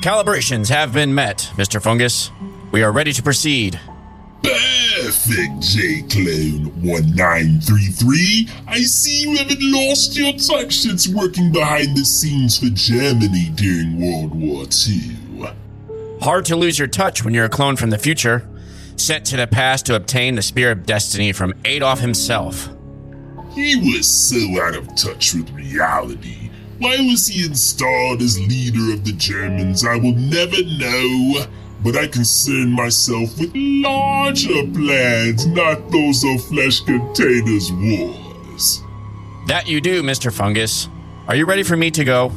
Calibrations have been met, Mr. Fungus. We are ready to proceed. Perfect, Jay Clone 1933. I see you haven't lost your touch since working behind the scenes for Germany during World War II. Hard to lose your touch when you're a clone from the future, sent to the past to obtain the Spear of Destiny from Adolf himself. He was so out of touch with reality. Why was he installed as leader of the Germans? I will never know. But I concern myself with larger plans, not those of Flesh Containers Wars. That you do, Mr. Fungus. Are you ready for me to go?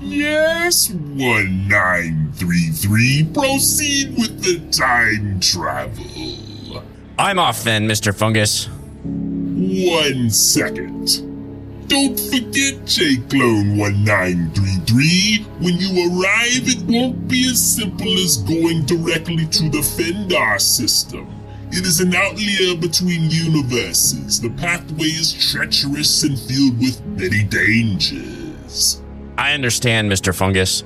Yes, 1933. Proceed with the time travel. I'm off then, Mr. Fungus. One second. Don't forget, Jay Clone 1933. When you arrive, it won't be as simple as going directly to the Fendar system. It is an outlier between universes. The pathway is treacherous and filled with many dangers. I understand, Mr. Fungus.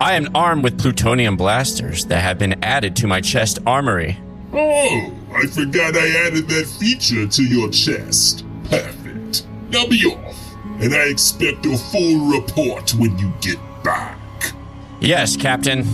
I am armed with plutonium blasters that have been added to my chest armory. Oh, I forgot I added that feature to your chest. Perfect. Now be off and I expect a full report when you get back. Yes, Captain.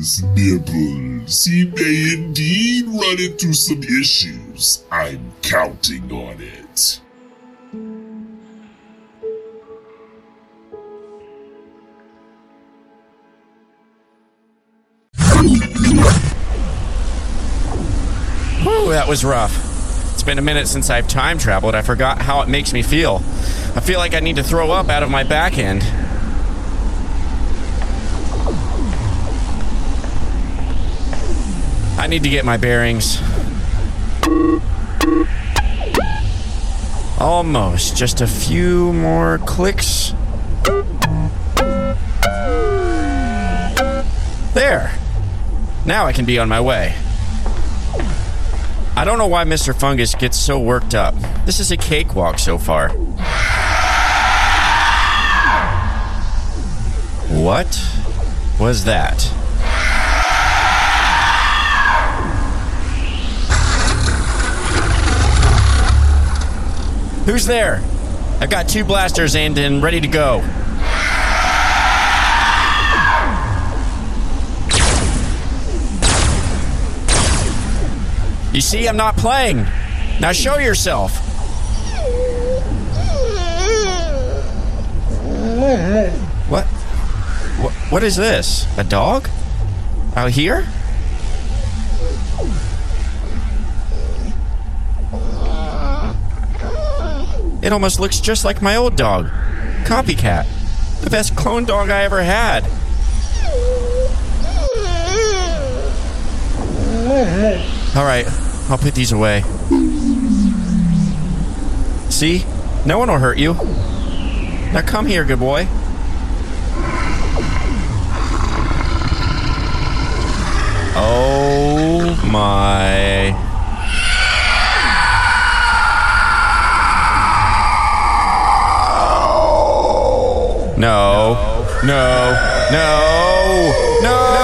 Yes, Nibbles. He may indeed run into some issues. I'm counting on it. Whew, that was rough. It's been a minute since I've time traveled. I forgot how it makes me feel. I feel like I need to throw up out of my back end. I need to get my bearings. Almost. Just a few more clicks. There. Now I can be on my way. I don't know why Mr. Fungus gets so worked up. This is a cakewalk so far. What was that? Who's there? I've got two blasters aimed and ready to go. You see, I'm not playing. Now show yourself. What? What, what is this? A dog? Out here? It almost looks just like my old dog. Copycat. The best clone dog I ever had. All right, I'll put these away. See? No one will hurt you. Now come here, good boy. Oh my. No. No. No. No.